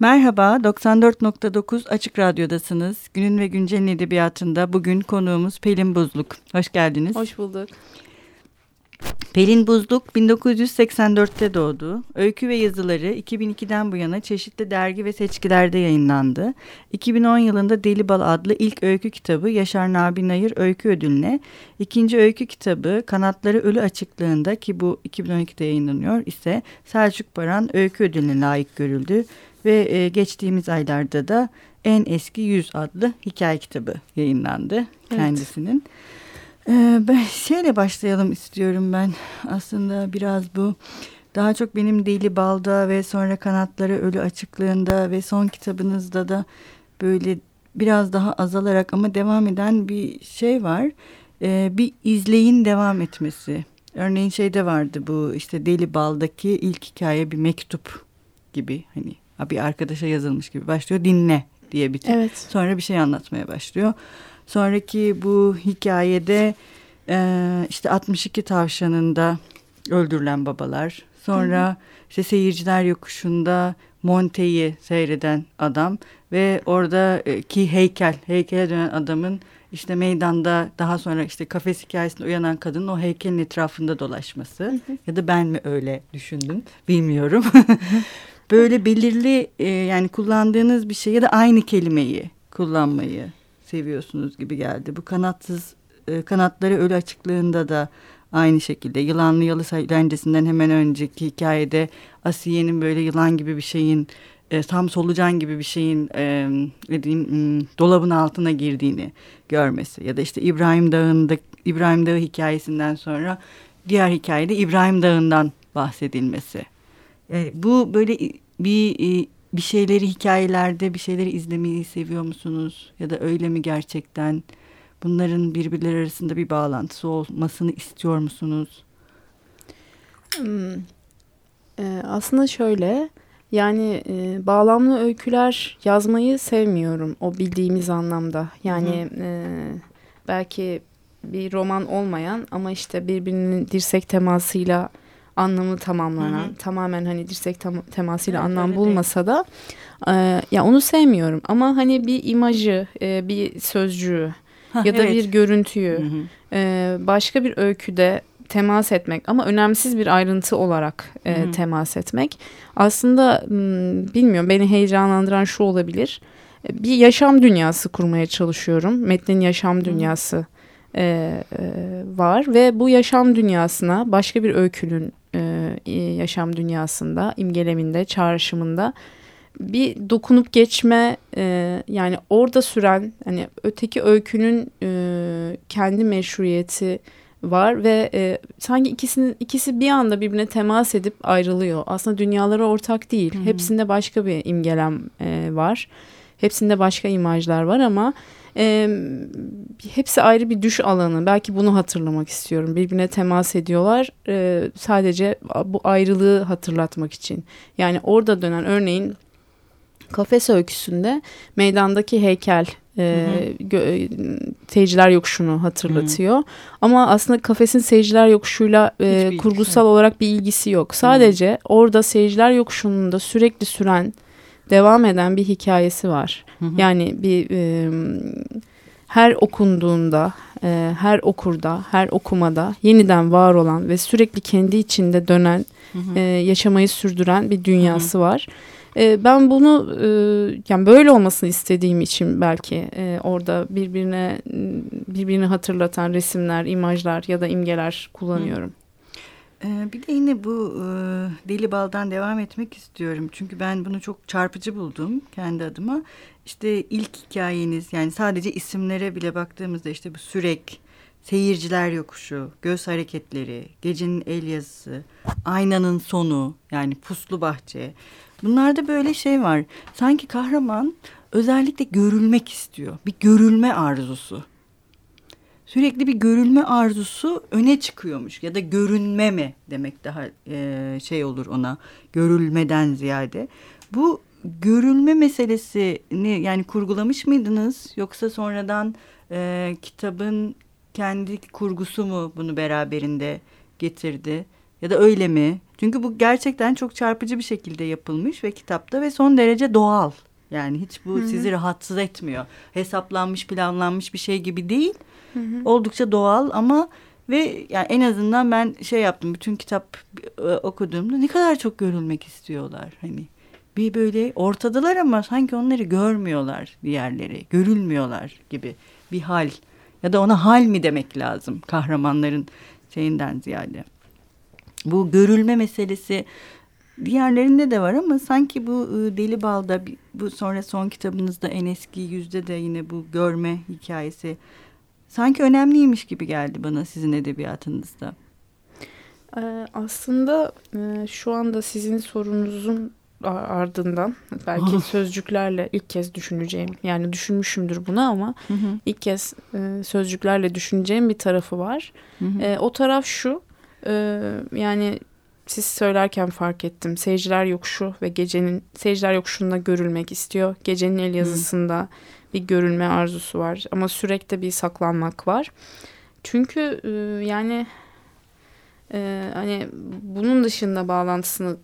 Merhaba, 94.9 Açık Radyo'dasınız. Günün ve Güncel'in edebiyatında bugün konuğumuz Pelin Buzluk. Hoş geldiniz. Hoş bulduk. Pelin Buzluk 1984'te doğdu. Öykü ve yazıları 2002'den bu yana çeşitli dergi ve seçkilerde yayınlandı. 2010 yılında Deli Bal adlı ilk öykü kitabı Yaşar Nabi Nayır Öykü Ödülü'ne, ikinci öykü kitabı Kanatları Ölü Açıklığında ki bu 2012'de yayınlanıyor ise Selçuk Baran Öykü Ödülü'ne layık görüldü ve e, geçtiğimiz aylarda da En Eski Yüz adlı hikaye kitabı yayınlandı evet. kendisinin. Ee, ben şeyle başlayalım istiyorum ben aslında biraz bu daha çok benim Deli Bal'da ve sonra Kanatları Ölü Açıklığında ve son kitabınızda da böyle biraz daha azalarak ama devam eden bir şey var. Ee, bir izleyin devam etmesi. Örneğin şeyde vardı bu işte Deli Bal'daki ilk hikaye bir mektup gibi hani bir arkadaşa yazılmış gibi başlıyor dinle diye bitiyor. Evet. Sonra bir şey anlatmaya başlıyor. Sonraki bu hikayede e, işte 62 tavşanında öldürülen babalar. Sonra Hı. işte seyirciler yokuşunda Monte'yi seyreden adam ve oradaki heykel, heykele dönen adamın işte meydanda daha sonra işte kafes hikayesinde uyanan kadının o heykelin etrafında dolaşması hı hı. ya da ben mi öyle düşündüm bilmiyorum. Böyle belirli e, yani kullandığınız bir şey ya da aynı kelimeyi kullanmayı seviyorsunuz gibi geldi. Bu kanatsız e, kanatları ölü açıklığında da aynı şekilde yılanlı yalı eğlencesinden hemen önceki hikayede Asiye'nin böyle yılan gibi bir şeyin e, tam solucan gibi bir şeyin e, dediğim hmm, dolabın altına girdiğini görmesi ya da işte İbrahim Dağı'nda İbrahim Dağı hikayesinden sonra diğer hikayede İbrahim Dağı'ndan bahsedilmesi. E, bu böyle bir e, bir şeyleri hikayelerde bir şeyleri izlemeyi seviyor musunuz ya da öyle mi gerçekten? Bunların birbirleri arasında bir bağlantısı olmasını istiyor musunuz? Hmm. Ee, aslında şöyle yani e, bağlamlı öyküler yazmayı sevmiyorum o bildiğimiz anlamda. Yani e, belki bir roman olmayan ama işte birbirinin dirsek temasıyla anlamı tamamlanan, hı hı. tamamen hani dirsek tam, temasıyla evet, anlam bulmasa da e, ya onu sevmiyorum. Ama hani bir imajı, e, bir sözcüğü ha, ya da evet. bir görüntüyü hı hı. E, başka bir öyküde temas etmek ama önemsiz bir ayrıntı olarak e, hı hı. temas etmek aslında m, bilmiyorum beni heyecanlandıran şu olabilir. E, bir yaşam dünyası kurmaya çalışıyorum. Metnin yaşam dünyası. Hı e, e, var ve bu yaşam dünyasına başka bir öykünün yaşam dünyasında, imgeleminde, çağrışımında bir dokunup geçme e, yani orada süren hani öteki öykünün e, kendi meşruiyeti var ve e, sanki ikisinin ikisi bir anda birbirine temas edip ayrılıyor. Aslında dünyaları ortak değil. Hı -hı. Hepsinde başka bir imgelem e, var. Hepsinde başka imajlar var ama e, hepsi ayrı bir düş alanı. Belki bunu hatırlamak istiyorum. Birbirine temas ediyorlar. E, sadece bu ayrılığı hatırlatmak için. Yani orada dönen örneğin kafes öyküsünde meydandaki heykel e, gö, seyirciler yokuşunu hatırlatıyor. Hı hı. Ama aslında kafesin seyirciler yokuşuyla e, kurgusal olarak bir ilgisi yok. Sadece hı. orada seyirciler yokuşunun da sürekli süren devam eden bir hikayesi var. Hı hı. Yani bir e, her okunduğunda, e, her okurda, her okumada yeniden var olan ve sürekli kendi içinde dönen, hı hı. E, yaşamayı sürdüren bir dünyası hı hı. var. E, ben bunu e, yani böyle olmasını istediğim için belki e, orada birbirine birbirini hatırlatan resimler, imajlar ya da imgeler kullanıyorum. Hı. Ee, bir de yine bu e, deli baldan devam etmek istiyorum. Çünkü ben bunu çok çarpıcı buldum kendi adıma. İşte ilk hikayeniz yani sadece isimlere bile baktığımızda işte bu sürek, seyirciler yokuşu, göz hareketleri, gecenin el yazısı, aynanın sonu yani puslu bahçe. Bunlarda böyle şey var. Sanki kahraman özellikle görülmek istiyor. Bir görülme arzusu sürekli bir görülme arzusu öne çıkıyormuş ya da görünme mi demek daha e, şey olur ona görülmeden ziyade. Bu görülme meselesini yani kurgulamış mıydınız yoksa sonradan e, kitabın kendi kurgusu mu bunu beraberinde getirdi ya da öyle mi? Çünkü bu gerçekten çok çarpıcı bir şekilde yapılmış ve kitapta ve son derece doğal. Yani hiç bu Hı-hı. sizi rahatsız etmiyor. Hesaplanmış, planlanmış bir şey gibi değil. Hı-hı. Oldukça doğal ama ve yani en azından ben şey yaptım. Bütün kitap e, okuduğumda ne kadar çok görülmek istiyorlar. Hani bir böyle ortadalar ama sanki onları görmüyorlar diğerleri. Görülmüyorlar gibi bir hal. Ya da ona hal mi demek lazım kahramanların şeyinden ziyade. Bu görülme meselesi diğerlerinde de var ama sanki bu ıı, Deli Bal'da bu sonra son kitabınızda en eski yüzde de yine bu görme hikayesi sanki önemliymiş gibi geldi bana sizin edebiyatınızda. Ee, aslında e, şu anda sizin sorunuzun ardından belki sözcüklerle ilk kez düşüneceğim yani düşünmüşümdür bunu ama hı hı. ilk kez e, sözcüklerle düşüneceğim bir tarafı var. Hı hı. E, o taraf şu yani siz söylerken fark ettim seyirciler yokuşu ve gecenin seyirciler yokuşunda görülmek istiyor. Gecenin el yazısında hı. bir görülme arzusu var ama sürekli bir saklanmak var. Çünkü e, yani e, hani bunun dışında bağlantısını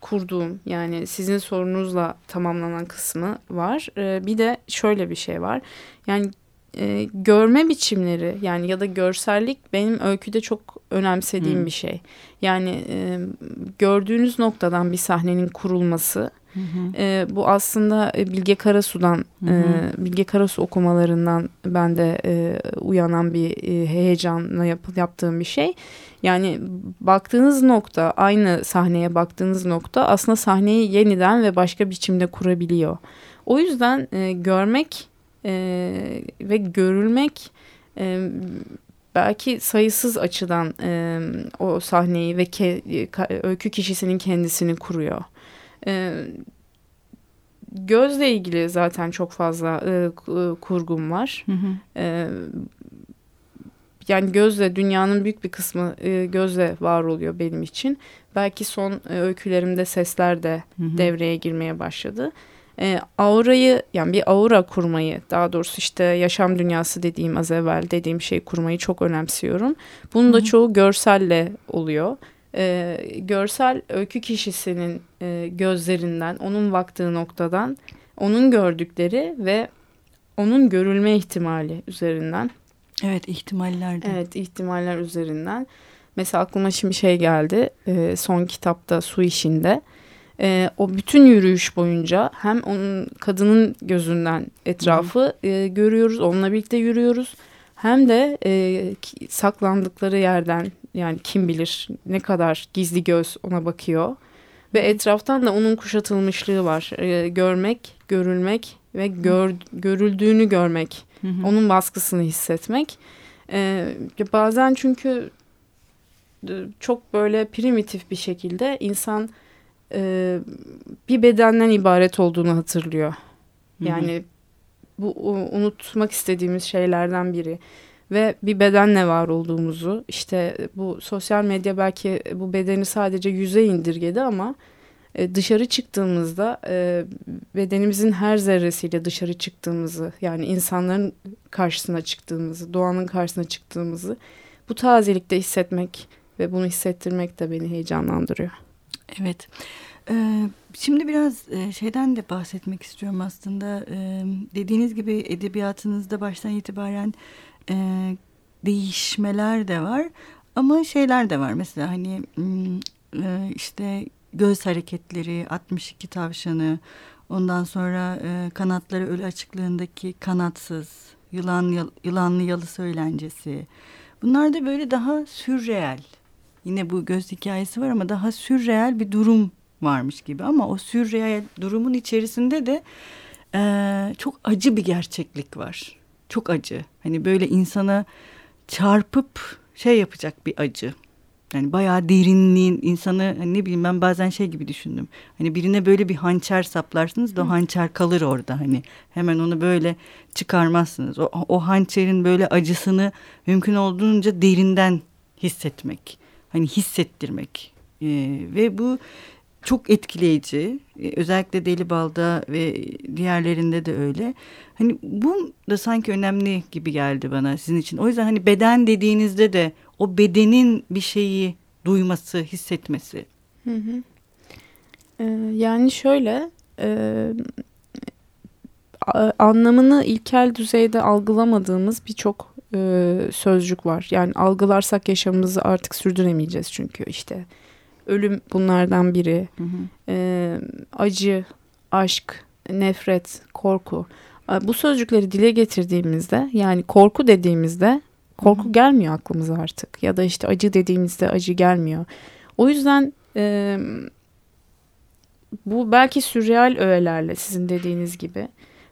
kurduğum yani sizin sorunuzla tamamlanan kısmı var. Ee, bir de şöyle bir şey var. Yani e, görme biçimleri yani ya da görsellik benim öyküde çok önemsediğim hmm. bir şey. Yani e, gördüğünüz noktadan bir sahnenin kurulması Hı E, bu aslında e, Bilge Karasu'dan, hı hı. E, Bilge Karasu okumalarından ben de e, uyanan bir e, heyecanla yap, yaptığım bir şey. Yani baktığınız nokta, aynı sahneye baktığınız nokta aslında sahneyi yeniden ve başka biçimde kurabiliyor. O yüzden e, görmek e, ve görülmek e, belki sayısız açıdan e, o sahneyi ve ke, öykü kişisinin kendisini kuruyor. E, gözle ilgili zaten çok fazla e, kurgum var. Hı hı. E, yani gözle dünyanın büyük bir kısmı e, gözle var oluyor benim için. Belki son e, öykülerimde sesler de hı hı. devreye girmeye başladı. E, aurayı yani bir aura kurmayı daha doğrusu işte yaşam dünyası dediğim az evvel dediğim şey kurmayı çok önemsiyorum. Bunun da hı hı. çoğu görselle oluyor e, görsel öykü kişisinin e, gözlerinden, onun baktığı noktadan, onun gördükleri ve onun görülme ihtimali üzerinden. Evet ihtimaller de. Evet ihtimaller üzerinden. Mesela aklıma şimdi şey geldi e, son kitapta Su işinde. E, o bütün yürüyüş boyunca hem onun kadının gözünden etrafı e, görüyoruz, onunla birlikte yürüyoruz. Hem de e, saklandıkları yerden yani kim bilir ne kadar gizli göz ona bakıyor. Ve etraftan da onun kuşatılmışlığı var. Ee, görmek, görülmek ve gör, görüldüğünü görmek. Hı hı. Onun baskısını hissetmek. Ee, bazen çünkü e, çok böyle primitif bir şekilde insan e, bir bedenden ibaret olduğunu hatırlıyor. Yani hı hı. bu unutmak istediğimiz şeylerden biri ve bir bedenle var olduğumuzu işte bu sosyal medya belki bu bedeni sadece yüze indirgedi ama e, dışarı çıktığımızda e, bedenimizin her zerresiyle dışarı çıktığımızı yani insanların karşısına çıktığımızı doğanın karşısına çıktığımızı bu tazelikte hissetmek ve bunu hissettirmek de beni heyecanlandırıyor. Evet. Şimdi biraz şeyden de bahsetmek istiyorum aslında. Dediğiniz gibi edebiyatınızda baştan itibaren değişmeler de var ama şeyler de var mesela hani işte göz hareketleri 62 tavşanı ondan sonra kanatları ölü açıklığındaki kanatsız yılan yılanlı yalı söylencesi bunlar da böyle daha sürreel yine bu göz hikayesi var ama daha sürreel bir durum varmış gibi ama o sürreel durumun içerisinde de e, çok acı bir gerçeklik var çok acı. Hani böyle insana çarpıp şey yapacak bir acı. Yani bayağı derinliğin insanı hani ne bileyim ben bazen şey gibi düşündüm. Hani birine böyle bir hançer saplarsınız da o hançer kalır orada hani. Hemen onu böyle çıkarmazsınız. O, o hançerin böyle acısını mümkün olduğunca derinden hissetmek. Hani hissettirmek. Ee, ve bu çok etkileyici. Ee, özellikle Deli Bal'da ve diğerlerinde de öyle. Hani bu da sanki önemli gibi geldi bana sizin için. O yüzden hani beden dediğinizde de o bedenin bir şeyi duyması, hissetmesi. Hı hı. Ee, yani şöyle e, anlamını ilkel düzeyde algılamadığımız birçok e, sözcük var. Yani algılarsak yaşamımızı artık sürdüremeyeceğiz çünkü işte ölüm bunlardan biri. Hı hı. E, acı, aşk, nefret, korku. Bu sözcükleri dile getirdiğimizde yani korku dediğimizde korku hı hı. gelmiyor aklımıza artık. Ya da işte acı dediğimizde acı gelmiyor. O yüzden e, bu belki sürreal öğelerle sizin dediğiniz gibi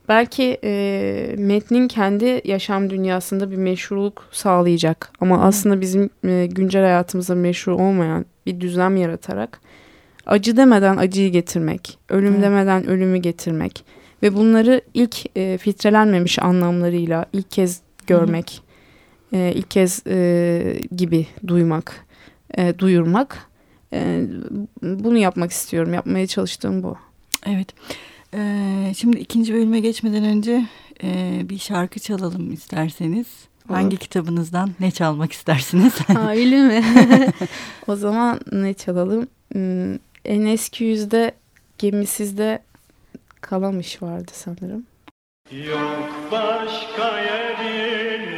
belki e, metnin kendi yaşam dünyasında bir meşruluk sağlayacak ama aslında bizim e, güncel hayatımızda meşru olmayan bir düzlem yaratarak acı demeden acıyı getirmek, ölüm evet. demeden ölümü getirmek ve bunları ilk e, filtrelenmemiş anlamlarıyla ilk kez görmek, e, ilk kez e, gibi duymak, e, duyurmak. E, bunu yapmak istiyorum, yapmaya çalıştığım bu. Evet. Ee, şimdi ikinci bölüme geçmeden önce e, bir şarkı çalalım isterseniz. Olur. Hangi kitabınızdan ne çalmak istersiniz? Ha, öyle mi? o zaman ne çalalım? Hmm, en eski yüzde gemisizde kalamış vardı sanırım. Yok başka yerin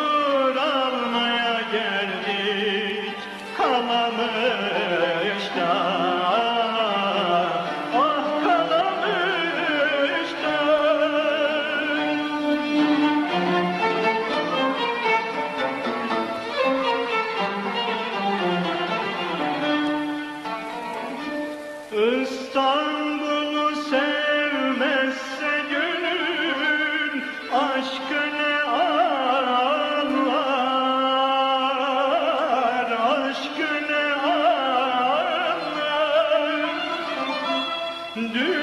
do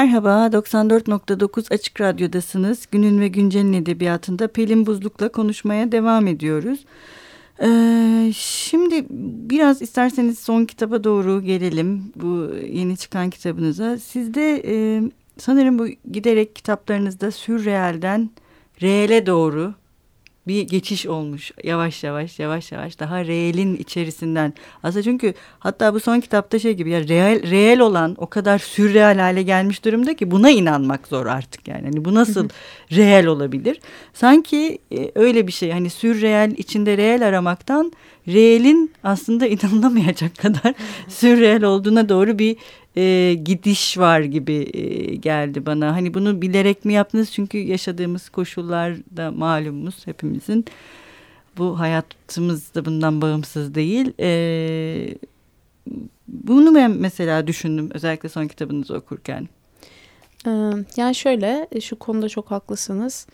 Merhaba, 94.9 Açık Radyo'dasınız. Günün ve Güncel'in edebiyatında Pelin Buzluk'la konuşmaya devam ediyoruz. Ee, şimdi biraz isterseniz son kitaba doğru gelelim. Bu yeni çıkan kitabınıza. Sizde e, sanırım bu giderek kitaplarınızda sürrealden reale doğru bir geçiş olmuş. Yavaş yavaş yavaş yavaş. Daha reelin içerisinden. Aslında çünkü hatta bu son kitapta şey gibi ya real reel olan o kadar sürreal hale gelmiş durumda ki buna inanmak zor artık yani. Hani bu nasıl reel olabilir? Sanki e, öyle bir şey. Hani sürreal içinde reel aramaktan reelin aslında inanılamayacak kadar sürreal olduğuna doğru bir e, gidiş var gibi e, geldi bana. Hani bunu bilerek mi yaptınız? Çünkü yaşadığımız koşullar da malumumuz hepimizin. Bu hayatımız da bundan bağımsız değil. E, bunu ben mesela düşündüm özellikle son kitabınızı okurken. Yani şöyle şu konuda çok haklısınız.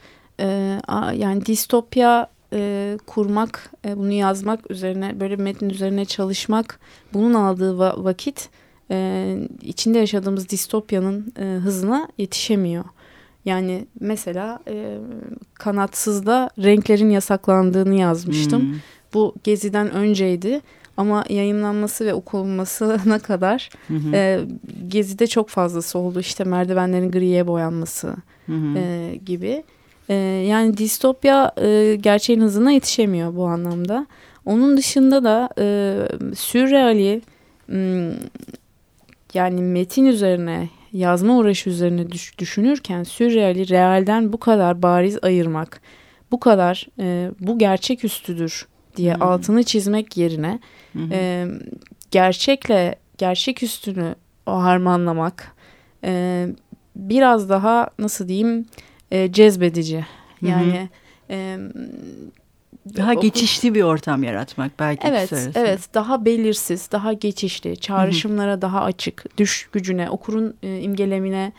Yani distopya e, kurmak, e, bunu yazmak üzerine, böyle metnin üzerine çalışmak, bunun aldığı vakit e, içinde yaşadığımız distopyanın e, hızına yetişemiyor. Yani mesela e, Kanatsız'da renklerin yasaklandığını yazmıştım. Hmm. Bu Gezi'den önceydi ama yayınlanması ve okunmasına kadar E, Gezi'de çok fazlası oldu. İşte merdivenlerin griye boyanması E, gibi. E, yani distopya e, gerçeğin hızına yetişemiyor bu anlamda. Onun dışında da e, sürreali yani metin üzerine yazma uğraşı üzerine düş, düşünürken sürreali realden bu kadar bariz ayırmak, bu kadar e, bu gerçek üstüdür diye hmm. altını çizmek yerine e, gerçekle gerçek üstünü harmanlamak e, biraz daha nasıl diyeyim e, cezbedici. Yani hmm. e, daha okul... geçişli bir ortam yaratmak belki. Evet, evet. Daha belirsiz, daha geçişli, çağrışımlara Hı -hı. daha açık, düş gücüne, okurun e, imgelemine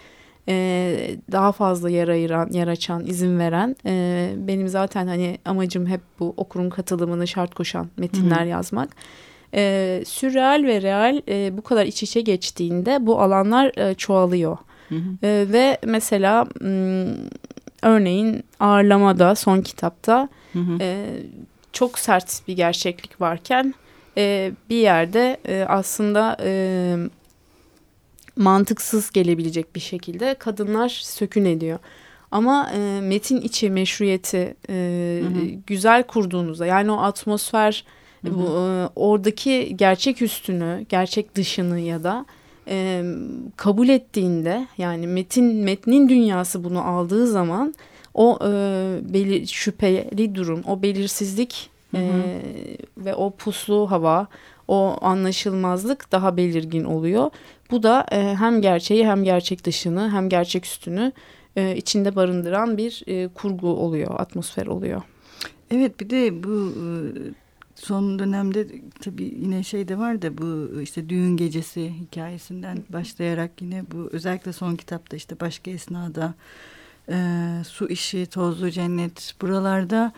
e, daha fazla yer ayıran, yer açan, izin veren. E, benim zaten hani amacım hep bu okurun katılımını şart koşan metinler Hı -hı. yazmak. E, sürreal ve real e, bu kadar iç içe geçtiğinde bu alanlar e, çoğalıyor. Hı hı. E, ve mesela örneğin ağırlamada son kitapta Hı hı. E, çok sert bir gerçeklik varken e, bir yerde e, aslında e, mantıksız gelebilecek bir şekilde kadınlar sökün ediyor. Ama e, metin içi meşruiyeti e, hı hı. güzel kurduğunuzda yani o atmosfer hı hı. bu e, oradaki gerçek üstünü, gerçek dışını ya da e, kabul ettiğinde yani metin metnin dünyası bunu aldığı zaman o e, belir, şüpheli durum, o belirsizlik hı hı. E, ve o puslu hava, o anlaşılmazlık daha belirgin oluyor. Bu da e, hem gerçeği hem gerçek dışını hem gerçek üstünü e, içinde barındıran bir e, kurgu oluyor, atmosfer oluyor. Evet bir de bu e, son dönemde tabii yine şey de var da bu işte düğün gecesi hikayesinden başlayarak yine bu özellikle son kitapta işte başka esnada e, su işi, tozlu cennet buralarda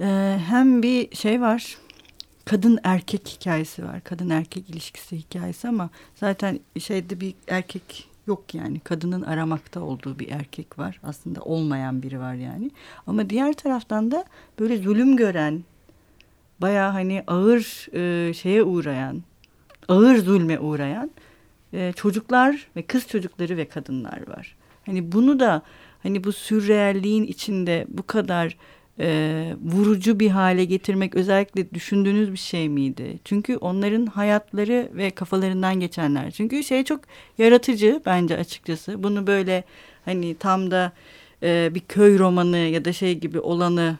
e, hem bir şey var kadın erkek hikayesi var. Kadın erkek ilişkisi hikayesi ama zaten şeyde bir erkek yok yani. Kadının aramakta olduğu bir erkek var. Aslında olmayan biri var yani. Ama diğer taraftan da böyle zulüm gören, baya hani ağır e, şeye uğrayan, ağır zulme uğrayan e, çocuklar ve kız çocukları ve kadınlar var. Hani bunu da hani bu sürrealliğin içinde bu kadar e, vurucu bir hale getirmek özellikle düşündüğünüz bir şey miydi? Çünkü onların hayatları ve kafalarından geçenler. Çünkü şey çok yaratıcı bence açıkçası. Bunu böyle hani tam da e, bir köy romanı ya da şey gibi olanı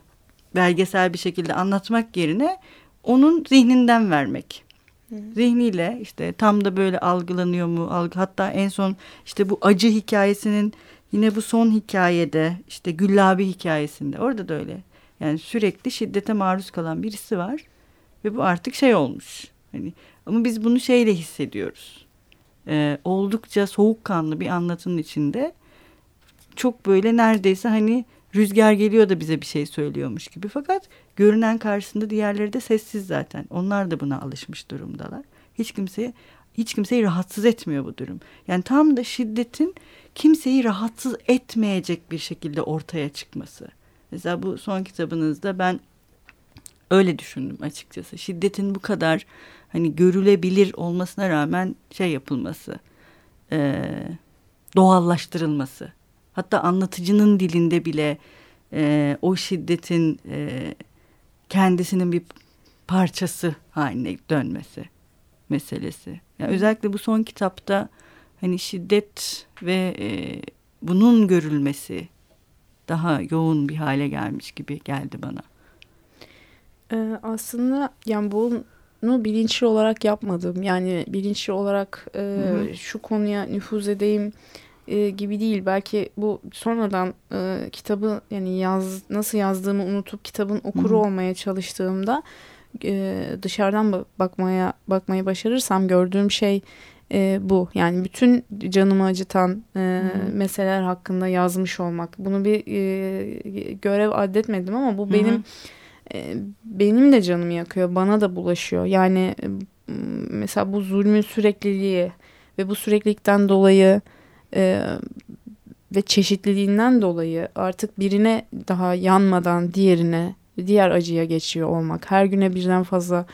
belgesel bir şekilde anlatmak yerine onun zihninden vermek. Hı. Zihniyle işte tam da böyle algılanıyor mu? Algı, hatta en son işte bu acı hikayesinin Yine bu son hikayede işte Güllabi hikayesinde orada da öyle. Yani sürekli şiddete maruz kalan birisi var ve bu artık şey olmuş. Hani ama biz bunu şeyle hissediyoruz. Ee, oldukça soğukkanlı bir anlatının içinde çok böyle neredeyse hani rüzgar geliyor da bize bir şey söylüyormuş gibi. Fakat görünen karşısında diğerleri de sessiz zaten. Onlar da buna alışmış durumdalar. Hiç kimseye hiç kimseyi rahatsız etmiyor bu durum. Yani tam da şiddetin kimseyi rahatsız etmeyecek bir şekilde ortaya çıkması. Mesela bu son kitabınızda ben öyle düşündüm açıkçası. Şiddetin bu kadar hani görülebilir olmasına rağmen şey yapılması, e, doğallaştırılması. Hatta anlatıcının dilinde bile e, o şiddetin e, kendisinin bir parçası haline dönmesi meselesi. Yani özellikle bu son kitapta hani şiddet ve e, bunun görülmesi daha yoğun bir hale gelmiş gibi geldi bana. Ee, aslında yani bunu bilinçli olarak yapmadım. Yani bilinçli olarak e, şu konuya nüfuz edeyim e, gibi değil. Belki bu sonradan e, kitabı yani yaz nasıl yazdığımı unutup kitabın okuru Hı-hı. olmaya çalıştığımda e, dışarıdan bakmaya bakmayı başarırsam gördüğüm şey e, bu. Yani bütün canımı acıtan e, hmm. meseleler hakkında yazmış olmak. Bunu bir e, görev addetmedim ama bu benim e, benim de canımı yakıyor. Bana da bulaşıyor. Yani mesela bu zulmün sürekliliği ve bu süreklilikten dolayı e, ve çeşitliliğinden dolayı artık birine daha yanmadan diğerine diğer acıya geçiyor olmak. Her güne birden fazla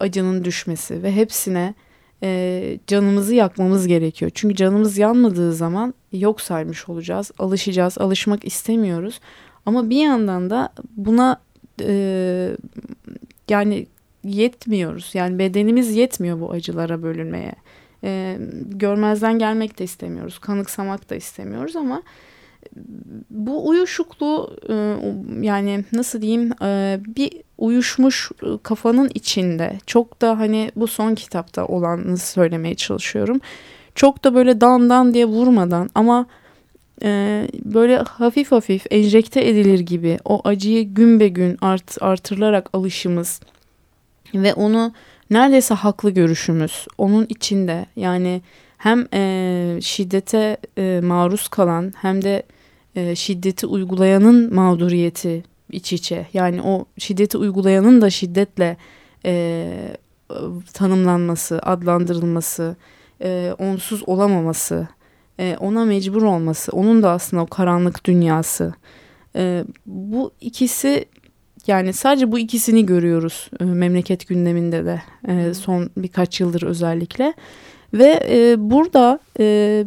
acının düşmesi ve hepsine e, canımızı yakmamız gerekiyor. Çünkü canımız yanmadığı zaman yok saymış olacağız. Alışacağız. Alışmak istemiyoruz. Ama bir yandan da buna e, yani yetmiyoruz. Yani bedenimiz yetmiyor bu acılara bölünmeye. E, görmezden gelmek de istemiyoruz. Kanıksamak da istemiyoruz ama bu uyuşukluğu e, yani nasıl diyeyim e, bir uyuşmuş e, kafanın içinde çok da hani bu son kitapta olanı söylemeye çalışıyorum. Çok da böyle dan dan diye vurmadan ama böyle hafif hafif enjekte edilir gibi o acıyı gün be gün art, artırılarak alışımız ve onu neredeyse haklı görüşümüz onun içinde yani hem e, şiddete e, maruz kalan hem de e, şiddeti uygulayanın mağduriyeti iç içe. Yani o şiddeti uygulayanın da şiddetle e, tanımlanması, adlandırılması, e, onsuz olamaması, e, ona mecbur olması, onun da aslında o karanlık dünyası. E, bu ikisi yani sadece bu ikisini görüyoruz e, memleket gündeminde de e, son birkaç yıldır özellikle. Ve e, burada e,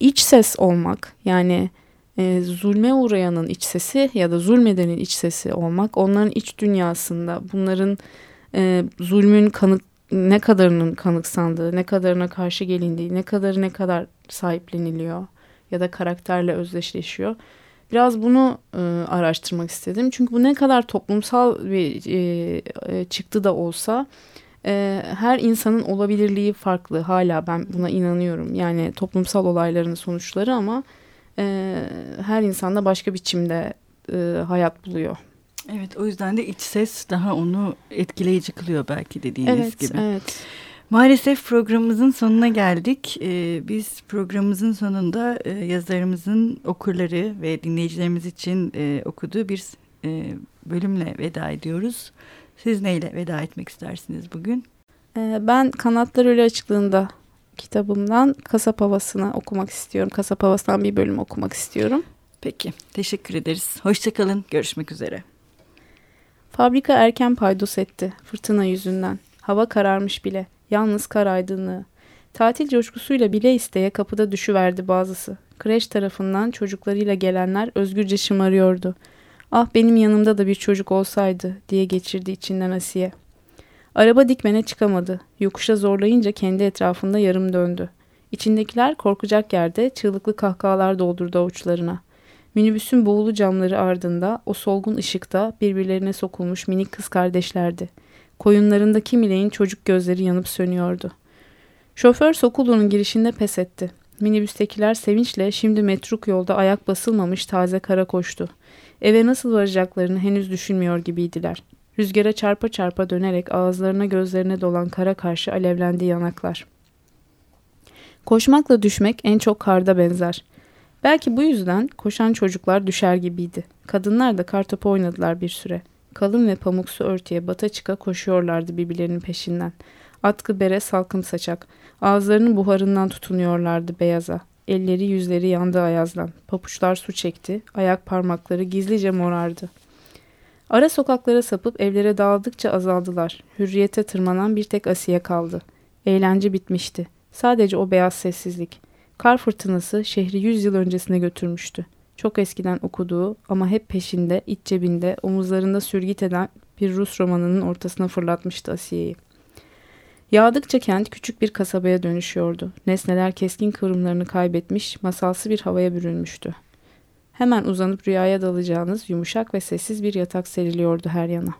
iç ses olmak yani e, zulme uğrayanın iç sesi ya da zulmedenin iç sesi olmak onların iç dünyasında bunların e, zulmün kanık ne kadarının kanıksandığı, ne kadarına karşı gelindiği, ne kadarı ne kadar sahipleniliyor ya da karakterle özdeşleşiyor. Biraz bunu e, araştırmak istedim. Çünkü bu ne kadar toplumsal bir e, e, çıktı da olsa e, her insanın olabilirliği farklı. Hala ben buna inanıyorum. Yani toplumsal olayların sonuçları ama e, her insanda başka biçimde e, hayat buluyor. Evet o yüzden de iç ses daha onu etkileyici kılıyor belki dediğiniz evet, gibi. Evet. Maalesef programımızın sonuna geldik. Ee, biz programımızın sonunda e, yazarımızın okurları ve dinleyicilerimiz için e, okuduğu bir e, bölümle veda ediyoruz. Siz neyle veda etmek istersiniz bugün? Ee, ben Kanatlar Ölü Açıklığında kitabımdan Kasap Havası'nı okumak istiyorum. Kasap Havası'ndan bir bölüm okumak istiyorum. Peki, teşekkür ederiz. Hoşçakalın, görüşmek üzere. Fabrika erken paydos etti, fırtına yüzünden. Hava kararmış bile, yalnız kar aydınlığı. Tatil coşkusuyla bile isteye kapıda düşüverdi bazısı. Kreş tarafından çocuklarıyla gelenler özgürce şımarıyordu. Ah benim yanımda da bir çocuk olsaydı diye geçirdi içinden Asiye. Araba dikmene çıkamadı. Yokuşa zorlayınca kendi etrafında yarım döndü. İçindekiler korkacak yerde çığlıklı kahkahalar doldurdu avuçlarına. Minibüsün boğulu camları ardında o solgun ışıkta birbirlerine sokulmuş minik kız kardeşlerdi. Koyunlarında kimileyin çocuk gözleri yanıp sönüyordu. Şoför Sokulu'nun girişinde pes etti. Minibüstekiler sevinçle şimdi metruk yolda ayak basılmamış taze kara koştu. Eve nasıl varacaklarını henüz düşünmüyor gibiydiler. Rüzgara çarpa çarpa dönerek ağızlarına gözlerine dolan kara karşı alevlendi yanaklar. Koşmakla düşmek en çok karda benzer. Belki bu yüzden koşan çocuklar düşer gibiydi. Kadınlar da kartopu oynadılar bir süre. Kalın ve pamuksu örtüye bata çıka koşuyorlardı birbirlerinin peşinden. Atkı bere salkım saçak. Ağızlarının buharından tutunuyorlardı beyaza. Elleri yüzleri yandı ayazdan. Papuçlar su çekti. Ayak parmakları gizlice morardı. Ara sokaklara sapıp evlere dağıldıkça azaldılar. Hürriyete tırmanan bir tek Asiye kaldı. Eğlence bitmişti. Sadece o beyaz sessizlik. Kar fırtınası şehri yüz yıl öncesine götürmüştü. Çok eskiden okuduğu ama hep peşinde, iç cebinde, omuzlarında sürgit eden bir Rus romanının ortasına fırlatmıştı Asiye'yi. Yağdıkça kent küçük bir kasabaya dönüşüyordu. Nesneler keskin kıvrımlarını kaybetmiş, masalsı bir havaya bürünmüştü. Hemen uzanıp rüyaya dalacağınız yumuşak ve sessiz bir yatak seriliyordu her yana.